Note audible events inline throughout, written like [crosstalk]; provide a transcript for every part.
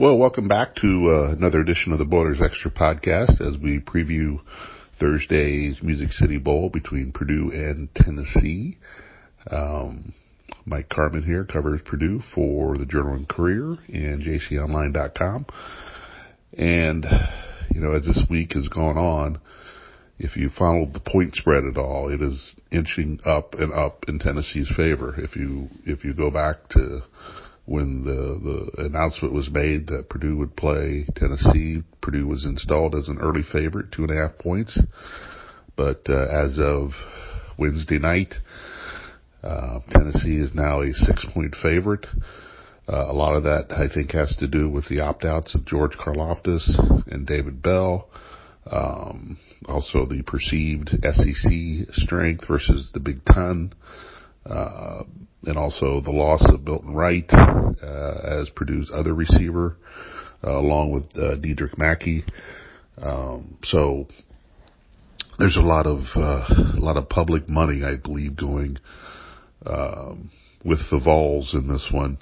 Well, welcome back to uh, another edition of the Boilers Extra podcast as we preview Thursday's Music City Bowl between Purdue and Tennessee. Um, Mike Carmin here covers Purdue for the Journal and Courier and jconline.com. And, you know, as this week has gone on, if you followed the point spread at all, it is inching up and up in Tennessee's favor. If you, if you go back to when the, the announcement was made that Purdue would play Tennessee, Purdue was installed as an early favorite, two and a half points. But, uh, as of Wednesday night, uh, Tennessee is now a six point favorite. Uh, a lot of that I think has to do with the opt outs of George Karlaftis and David Bell. Um, also the perceived SEC strength versus the Big Ten. Uh, and also the loss of Milton Wright, uh, as Purdue's other receiver, uh, along with, uh, Dedrick Mackey. Um, so there's a lot of, uh, a lot of public money, I believe, going, um, with the Vols in this one.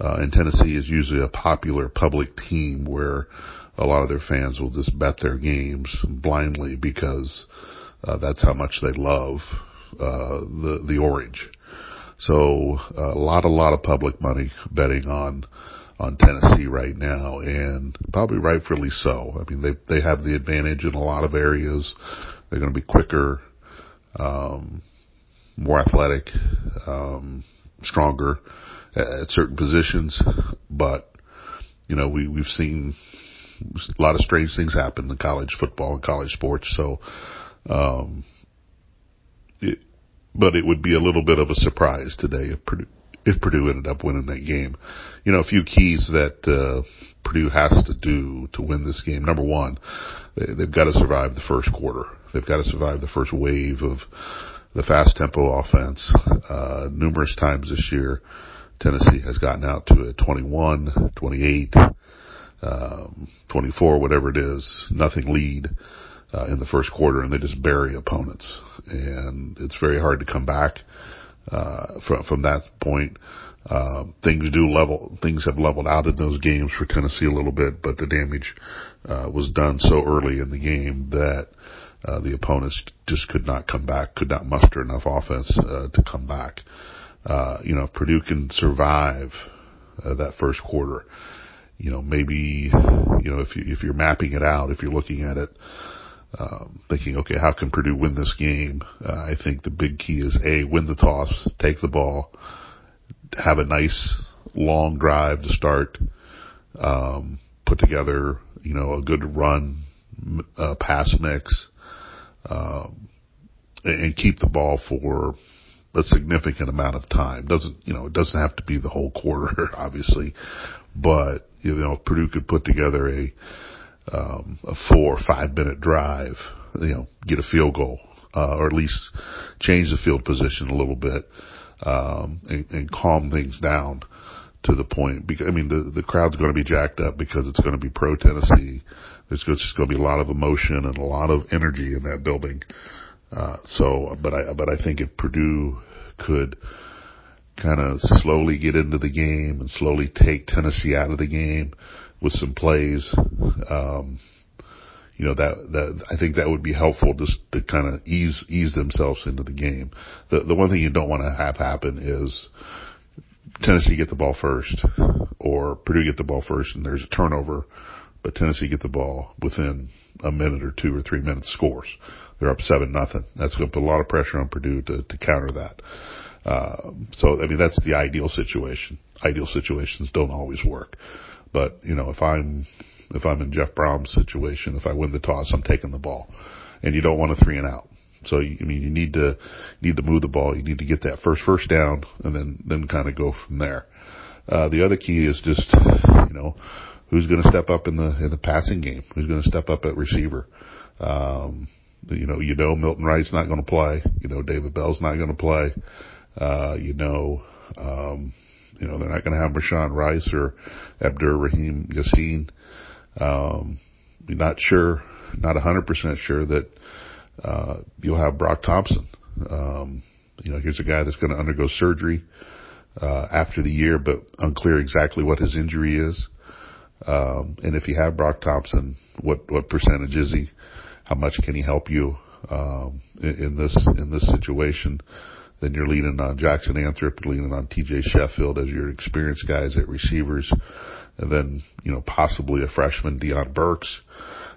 Uh, and Tennessee is usually a popular public team where a lot of their fans will just bet their games blindly because, that's how much they love, uh, the, the orange. So a lot, a lot of public money betting on, on Tennessee right now and probably rightfully so. I mean, they, they have the advantage in a lot of areas. They're going to be quicker, um, more athletic, um, stronger at, at certain positions, but you know, we, we've seen a lot of strange things happen in college football and college sports. So, um, it, but it would be a little bit of a surprise today if Purdue, if Purdue ended up winning that game. You know, a few keys that, uh, Purdue has to do to win this game. Number one, they, they've got to survive the first quarter. They've got to survive the first wave of the fast tempo offense. Uh, numerous times this year, Tennessee has gotten out to a 21, 28, um, 24, whatever it is, nothing lead uh, in the first quarter, and they just bury opponents, and it's very hard to come back uh, from from that point. Uh, things do level, things have leveled out in those games for Tennessee a little bit, but the damage uh, was done so early in the game that uh, the opponents just could not come back, could not muster enough offense uh, to come back. Uh, you know, if Purdue can survive uh, that first quarter, you know, maybe, you know, if you, if you're mapping it out, if you're looking at it, um, thinking, okay, how can Purdue win this game? Uh, I think the big key is a win the toss, take the ball, have a nice long drive to start, um, put together, you know, a good run, uh, pass mix, um, and keep the ball for a significant amount of time. Doesn't, you know, it doesn't have to be the whole quarter, [laughs] obviously, but, you know, Purdue could put together a, um, a four or five minute drive, you know, get a field goal, uh, or at least change the field position a little bit, um, and, and calm things down to the point because, I mean, the, the crowd's going to be jacked up because it's going to be pro Tennessee. There's just going to be a lot of emotion and a lot of energy in that building. Uh, so, but I, but I think if Purdue could kind of slowly get into the game and slowly take Tennessee out of the game, with some plays. Um, you know, that, that, I think that would be helpful just to kind of ease, ease themselves into the game. The, the one thing you don't want to have happen is Tennessee get the ball first or Purdue get the ball first and there's a turnover, but Tennessee get the ball within a minute or two or three minutes scores. They're up seven nothing. That's going to put a lot of pressure on Purdue to, to counter that. Uh, so, I mean, that's the ideal situation. Ideal situations don't always work. But, you know, if I'm, if I'm in Jeff Brohm's situation, if I win the toss, I'm taking the ball. And you don't want a three and out. So, I mean, you need to, need to move the ball. You need to get that first first down and then, then kind of go from there. Uh, the other key is just, you know, who's going to step up in the, in the passing game? Who's going to step up at receiver? Um, you know, you know, Milton Wright's not going to play. You know, David Bell's not going to play. Uh, you know, um, you know, they're not going to have Rashawn Rice or Abdur-Rahmaan Yaseen. Um, you're not sure, not 100% sure that, uh, you'll have Brock Thompson. Um, you know, here's a guy that's going to undergo surgery, uh, after the year, but unclear exactly what his injury is. Um, and if you have Brock Thompson, what what percentage is he? How much can he help you um, in, in this in this situation? Then you're leaning on Jackson Anthrop, leaning on T.J. Sheffield as your experienced guys at receivers, and then you know possibly a freshman Deion Burks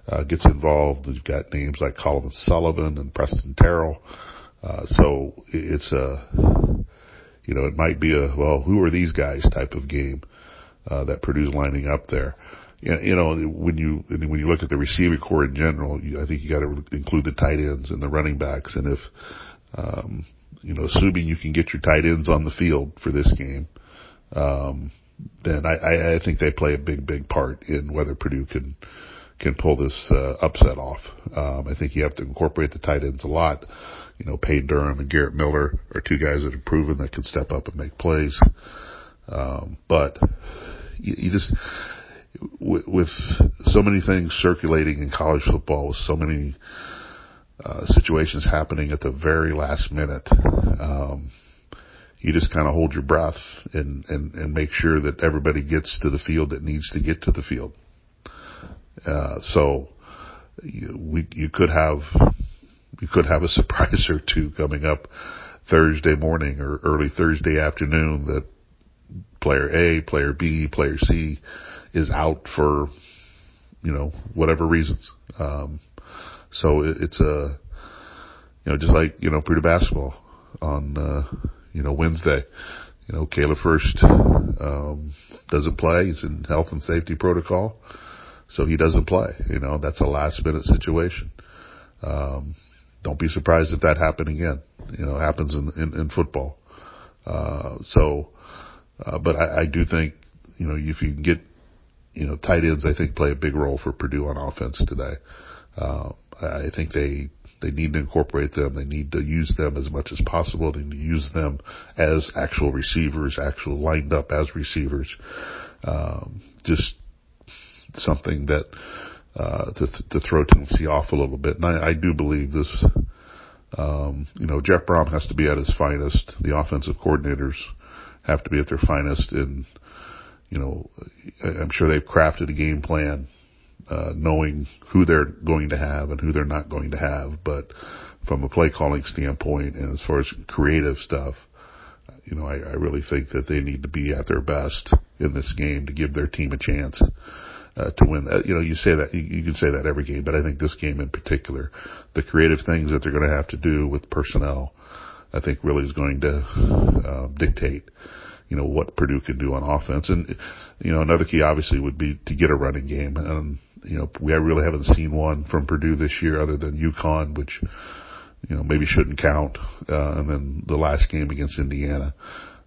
uh, gets involved. You've got names like Colin Sullivan and Preston Terrell. Uh, so it's a, you know, it might be a, well, who are these guys type of game, uh, that Purdue's lining up there. You know, when you, when you look at the receiving core in general, I think you got to include the tight ends and the running backs. And if, um, you know, assuming you can get your tight ends on the field for this game, um, then I, I think they play a big, big part in whether Purdue can, can pull this uh, upset off. Um, I think you have to incorporate the tight ends a lot. You know, Payne Durham and Garrett Miller are two guys that have proven that can step up and make plays. Um, but you, you just with, with so many things circulating in college football, with so many uh, situations happening at the very last minute. Um, you just kind of hold your breath and, and, and make sure that everybody gets to the field that needs to get to the field. Uh, so you, we, you could have, you could have a [laughs] surprise or two coming up Thursday morning or early Thursday afternoon that player A, player B, player C is out for, you know, whatever reasons. Um, so it, it's a, you know, just like, you know, Purdue basketball on, uh, you know, Wednesday. You know, Caleb Furst, um, doesn't play. He's in health and safety protocol. So he doesn't play. You know, that's a last minute situation. Um, don't be surprised if that happened again. You know, happens in, in, in football. Uh, so, uh, but I, I do think, you know, if you can get, you know, tight ends, I think play a big role for Purdue on offense today. Uh, I think they, they need to incorporate them. They need to use them as much as possible. They need to use them as actual receivers, actual lined up as receivers. Um, just something that uh, to to throw Tennessee off a little bit. And I, I do believe this. Um, you know, Jeff Brohm has to be at his finest. The offensive coordinators have to be at their finest, and you know, I'm sure they've crafted a game plan, uh, knowing who they're going to have and who they're not going to have. But from a play calling standpoint, and as far as creative stuff, you know, I, I really think that they need to be at their best in this game to give their team a chance uh, to win that. You know, you say that, you, you can say that every game, but I think this game in particular, the creative things that they're going to have to do with personnel, I think really is going to, uh, dictate, you know, what Purdue can do on offense. And, you know, another key obviously would be to get a running game. And, you know, we really haven't seen one from Purdue this year other than UConn, which, you know, maybe shouldn't count. Uh, and then the last game against Indiana.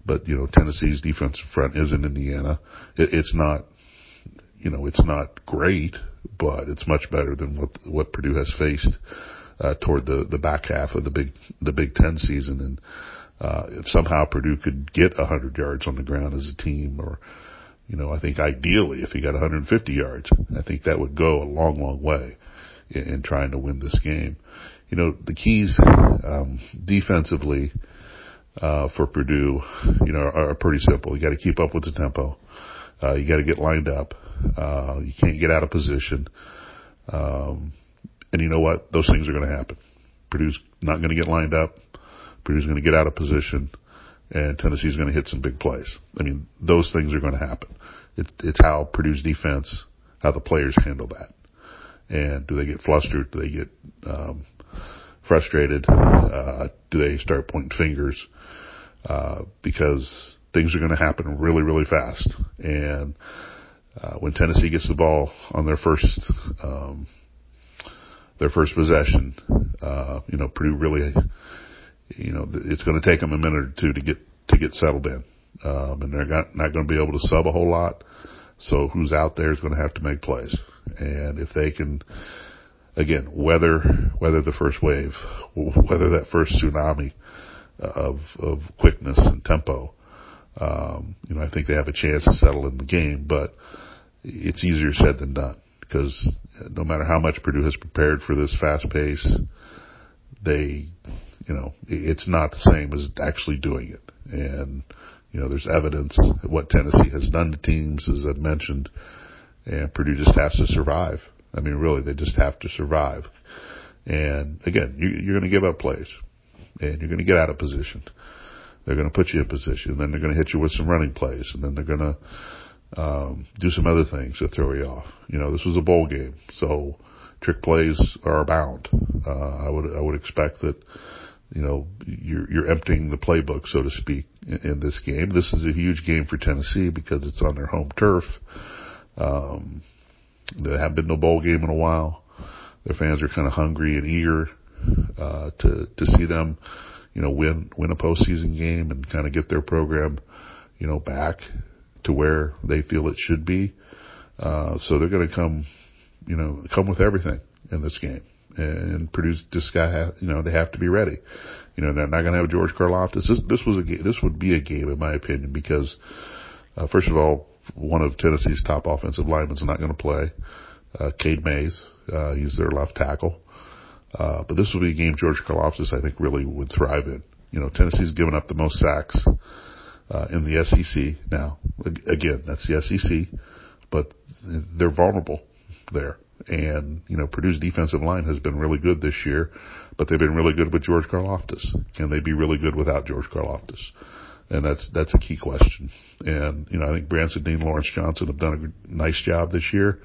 But, you know, Tennessee's defensive front is in Indiana. It, it's not, you know, it's not great, but it's much better than what what Purdue has faced uh, toward the the back half of the Big the Big Ten season. And uh, if somehow Purdue could get 100 yards on the ground as a team, or you know, I think ideally if he got 150 yards, I think that would go a long, long way in, in trying to win this game. You know, the keys um, defensively uh, for Purdue, you know, are, are pretty simple. You got to keep up with the tempo. Uh, you got to get lined up. Uh, you can't get out of position. Um, and you know what? Those things are going to happen. Purdue's not going to get lined up. Purdue's going to get out of position and Tennessee's going to hit some big plays. I mean, those things are going to happen. It, it's how Purdue's defense, how the players handle that. And do they get flustered? Do they get, um, frustrated? Uh, do they start pointing fingers? Uh, because things are going to happen really, really fast. And, uh, when Tennessee gets the ball on their first, um, their first possession, uh, you know, Purdue really, you know, it's going to take them a minute or two to get, to get settled in. Um, and they're not, going to be able to sub a whole lot. So who's out there is going to have to make plays. And if they can, again, weather, weather the first wave, [laughs] weather that first tsunami of, of quickness and tempo, um, you know, I think they have a chance to settle in the game, but it's easier said than done because no matter how much Purdue has prepared for this fast pace, they, you know, it's not the same as actually doing it. And, you know, there's evidence what Tennessee has done to teams, as I've mentioned, and Purdue just has to survive. I mean, really, they just have to survive. And again, you, you're going to give up plays, and you're going to get out of position. They're going to put you in position, then they're going to hit you with some running plays, and then they're going to um, do some other things to throw you off. You know, this was a bowl game, so trick plays are abound. Uh, I would I would expect that you know, you're, you're emptying the playbook, so to speak, in, in, this game. This is a huge game for Tennessee because it's on their home turf. Um, there have been no bowl game in a while. Their fans are kind of hungry and eager, uh, to, to see them, you know, win, win a postseason game and kind of get their program, you know, back to where they feel it should be. Uh, so they're going to come, you know, come with everything in this game and produce this guy. you know, they have to be ready. You know, they're not going to have George Karlaftis. This, this was a game, this would be a game in my opinion because, uh, first of all, one of Tennessee's top offensive linemen is not going to play. Uh, Cade Mays, uh, he's their left tackle. Uh, but this would be a game George Karlaftis, I think, really would thrive in. You know, Tennessee's given up the most sacks, uh, in the SEC now. Again, that's the SEC, but they're vulnerable there. And, you know, Purdue's defensive line has been really good this year, but they've been really good with George Karlaftis. Can they be really good without George Karlaftis? And that's, that's a key question. And, you know, I think Branson Deen, Lawrence Johnson have done a nice job this year.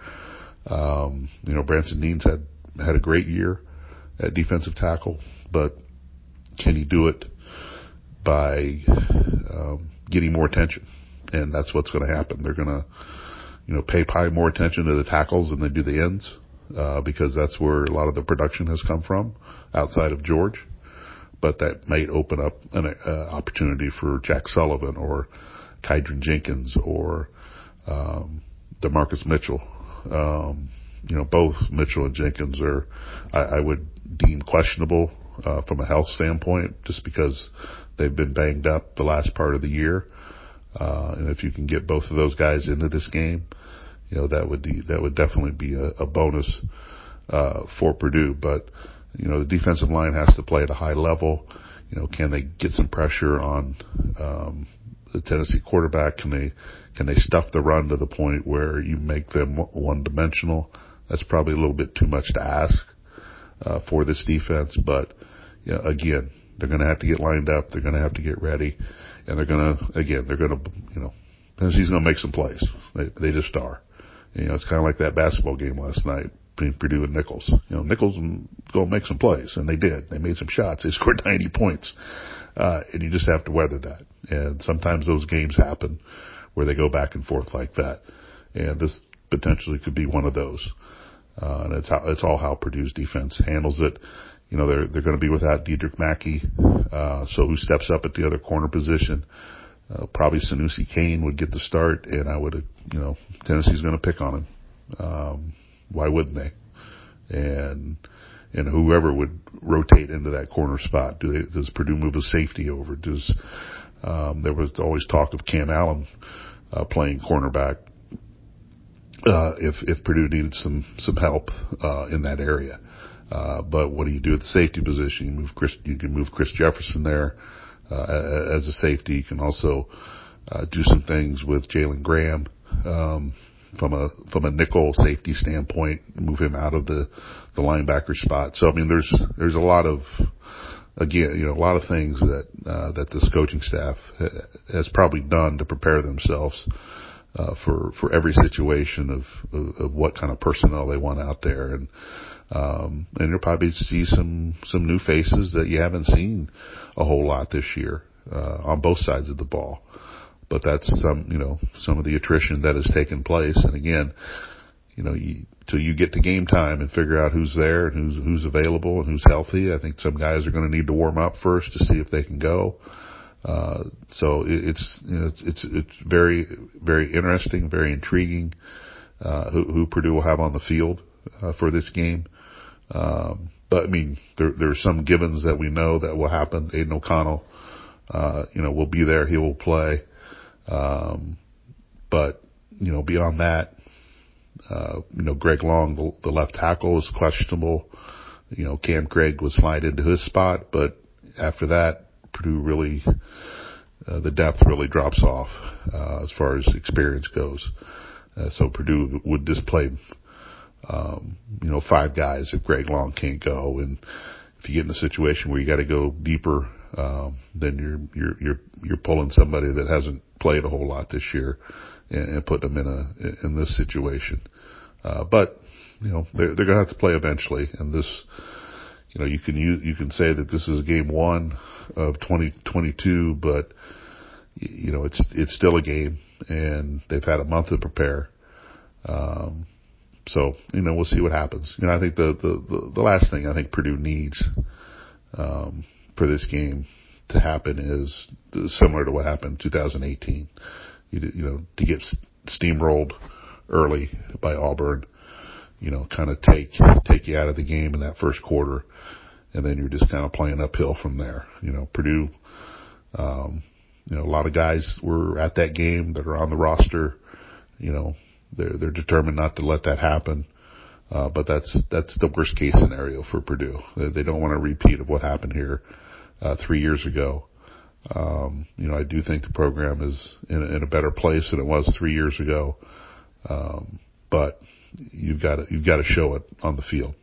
Um, you know, Branson Deen's had, had a great year at defensive tackle, but can he do it by, um, getting more attention? And that's what's going to happen. They're going to, you know, pay probably more attention to the tackles than they do the ends, uh, because that's where a lot of the production has come from outside of George. But that might open up an uh, opportunity for Jack Sullivan or Kydran Jenkins or, um, DaMarcus Mitchell. Um, you know, both Mitchell and Jenkins are, I, I would deem questionable, uh, from a health standpoint, just because they've been banged up the last part of the year. Uh, and if you can get both of those guys into this game, you know, that would be, that would definitely be a, a bonus, uh, for Purdue. But, you know, the defensive line has to play at a high level. You know, can they get some pressure on, um, the Tennessee quarterback? Can they, can they stuff the run to the point where you make them one dimensional? That's probably a little bit too much to ask, uh, for this defense, but, you know, again, they're going to have to get lined up. They're going to have to get ready and they're going to, again, they're going to, you know, Tennessee's going to make some plays. They, they just are. You know, it's kind of like that basketball game last night between Purdue and Nicholls. You know, Nicholls go make some plays, and they did. They made some shots. They [laughs] scored 90 points. Uh, and you just have to weather that. And sometimes those games happen where they go back and forth like that. And this potentially could be one of those. Uh, and it's how, it's all how Purdue's defense handles it. You know, they're, they're going to be without Dedrick Mackey. Uh, so who steps up at the other corner position? Uh, probably Sanoussi Kane would get the start and I would, you know, Tennessee's going to pick on him. Um, why wouldn't they? And, and whoever would rotate into that corner spot. Do they, does Purdue move a safety over? Does, um, there was always talk of Cam Allen, uh, playing cornerback. Uh, if, if Purdue needed some, some help, uh, in that area. Uh, but what do you do at the safety position? You move Chris, you can move Chris Jefferson there, uh, as a safety. You can also, uh, do some things with Jalen Graham, um, from a, from a nickel safety standpoint, move him out of the, the linebacker spot. So, I mean, there's, there's a lot of, again, you know, a lot of things that, uh, that this coaching staff has probably done to prepare themselves, uh, for, for every situation of, of, of what kind of personnel they want out there. And, um, and you'll probably see some, some new faces that you haven't seen a whole lot this year, uh, on both sides of the ball. But that's some, you know, some of the attrition that has taken place. And again, you know, you, till you get to game time and figure out who's there and who's, who's available and who's healthy. I think some guys are going to need to warm up first to see if they can go. So it, it's, you know, it's, it's, it's very, very interesting, very intriguing, uh, who, who Purdue will have on the field, uh, for this game. Um, but I mean, there, there are some givens that we know that will happen. Aidan O'Connell, uh, you know, will be there. He will play. Um, but, you know, beyond that, uh, you know, Greg Long, the, the left tackle is questionable. You know, Cam Craig would slide into his spot, but after that, Purdue really, uh, the depth really drops off, uh, as far as experience goes. Uh, so Purdue would display, um, you know, five guys if Greg Long can't go. And if you get in a situation where you got to go deeper, um, then you're, you're, you're, you're pulling somebody that hasn't played a whole lot this year and, and putting them in a, in this situation. Uh, but, you know, they're, they're going to have to play eventually. And this, you know, you can use, you can say that this is game one of 2022, but, you know, it's, it's still a game and they've had a month to prepare. Um, so, you know, we'll see what happens. You know, I think the, the, the, the last thing I think Purdue needs, um, for this game to happen is similar to what happened in 2018. You, you know, to get steamrolled early by Auburn, you know, kind of take, take you out of the game in that first quarter. And then you're just kind of playing uphill from there. You know, Purdue, um, you know, a lot of guys were at that game that are on the roster. You know, they're they're determined not to let that happen. Uh, but that's that's the worst case scenario for Purdue. They, don't want a repeat of what happened here uh, three years ago. Um, you know, I do think the program is in a, in a better place than it was three years ago. Um, but you've got to you've got to show it on the field,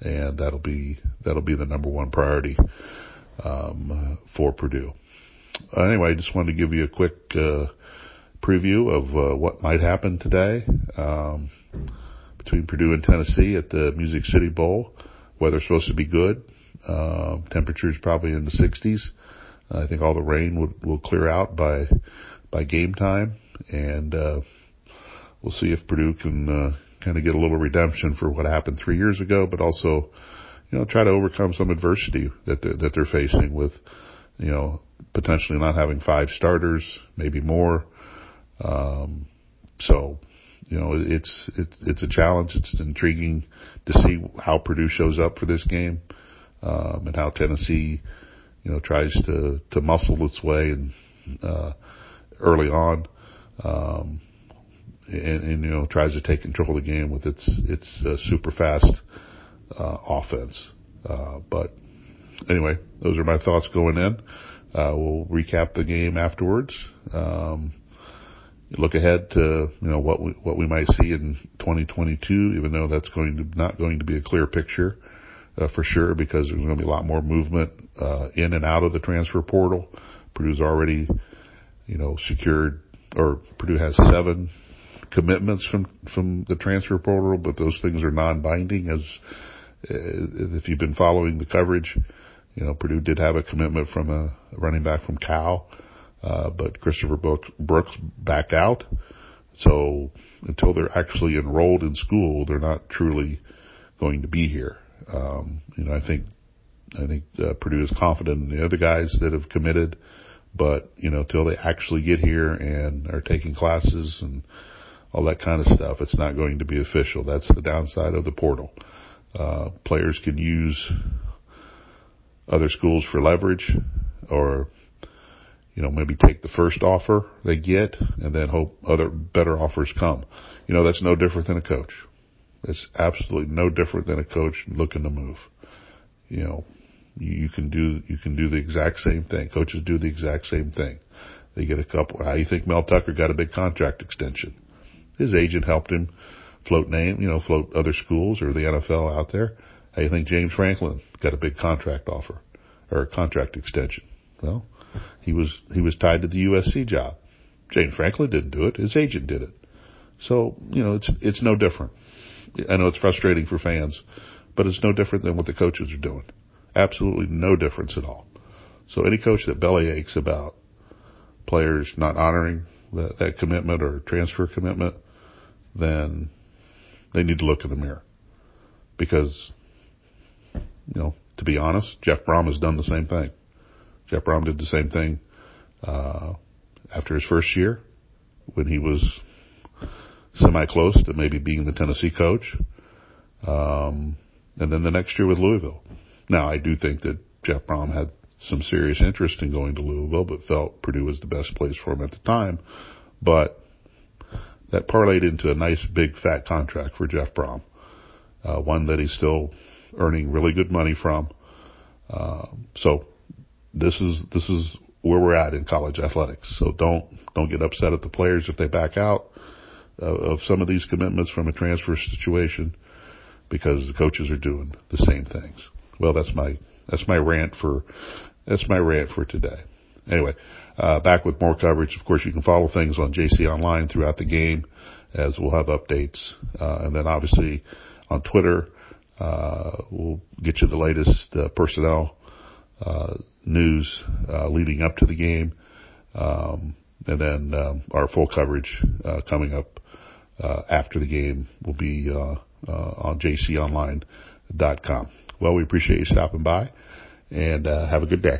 and that'll be that'll be the number one priority um, for Purdue. Uh, anyway, I just wanted to give you a quick uh, preview of uh, what might happen today um, between Purdue and Tennessee at the Music City Bowl. Weather's supposed to be good. Uh, temperatures probably in the 60s. I think all the rain will, will clear out by by game time, and uh, we'll see if Purdue can uh, kind of get a little redemption for what happened three years ago, but also, you know, try to overcome some adversity that they're, that they're facing with, you know, potentially not having five starters, maybe more. Um, so, you know, it's, it's, it's a challenge. It's intriguing to see how Purdue shows up for this game, um, and how Tennessee, you know, tries to, to muscle its way and, uh, early on, um, and, and, you know, tries to take control of the game with its, its, uh, super fast, uh, offense. Uh, but anyway, those are my thoughts going in. Uh, we'll recap the game afterwards. Um, look ahead to you know what we, what we might see in 2022, even though that's going to not going to be a clear picture uh, for sure because there's going to be a lot more movement uh, in and out of the transfer portal. Purdue's already you know secured or Purdue has seven commitments from from the transfer portal, but those things are non-binding as uh, if you've been following the coverage you know, Purdue did have a commitment from a running back from Cal, uh, but Christopher Brooks backed out. So until they're actually enrolled in school, they're not truly going to be here. Um, you know, I think, I think uh, Purdue is confident in the other guys that have committed, but you know, till they actually get here and are taking classes and all that kind of stuff, it's not going to be official. That's the downside of the portal. Uh, players can use other schools for leverage or, you know, maybe take the first offer they get and then hope other better offers come. You know, that's no different than a coach. It's absolutely no different than a coach looking to move. You know, you can do, you can do the exact same thing. Coaches do the exact same thing. They get a couple. How you think Mel Tucker got a big contract extension? His agent helped him float name, you know, float other schools or the NFL out there. How you think James Franklin got a big contract offer or a contract extension? Well, he was he was tied to the USC job. James Franklin didn't do it; his agent did it. So you know, it's it's no different. I know it's frustrating for fans, but it's no different than what the coaches are doing. Absolutely no difference at all. So any coach that belly aches about players not honoring that, that commitment or transfer commitment, then they need to look in the mirror because you know, to be honest, Jeff Brohm has done the same thing. Jeff Brohm did the same thing uh, after his first year when he was semi close to maybe being the Tennessee coach, um, and then the next year with Louisville. Now, I do think that Jeff Brohm had some serious interest in going to Louisville, but felt Purdue was the best place for him at the time. But that parlayed into a nice big fat contract for Jeff Brohm, uh, one that he's still earning really good money from. Uh, so this is this is where we're at in college athletics. So don't don't get upset at the players if they back out. of some of these commitments from a transfer situation because the coaches are doing the same things. Well, that's my that's my rant for that's my rant for today. Anyway, uh, back with more coverage. Of course, you can follow things on JC Online throughout the game as we'll have updates. Uh, and then obviously on Twitter, uh, we'll get you the latest uh, personnel uh, news uh, leading up to the game. Um, and then um, our full coverage uh, coming up after the game will be on jconline.com. Well, we appreciate you stopping by and have a good day.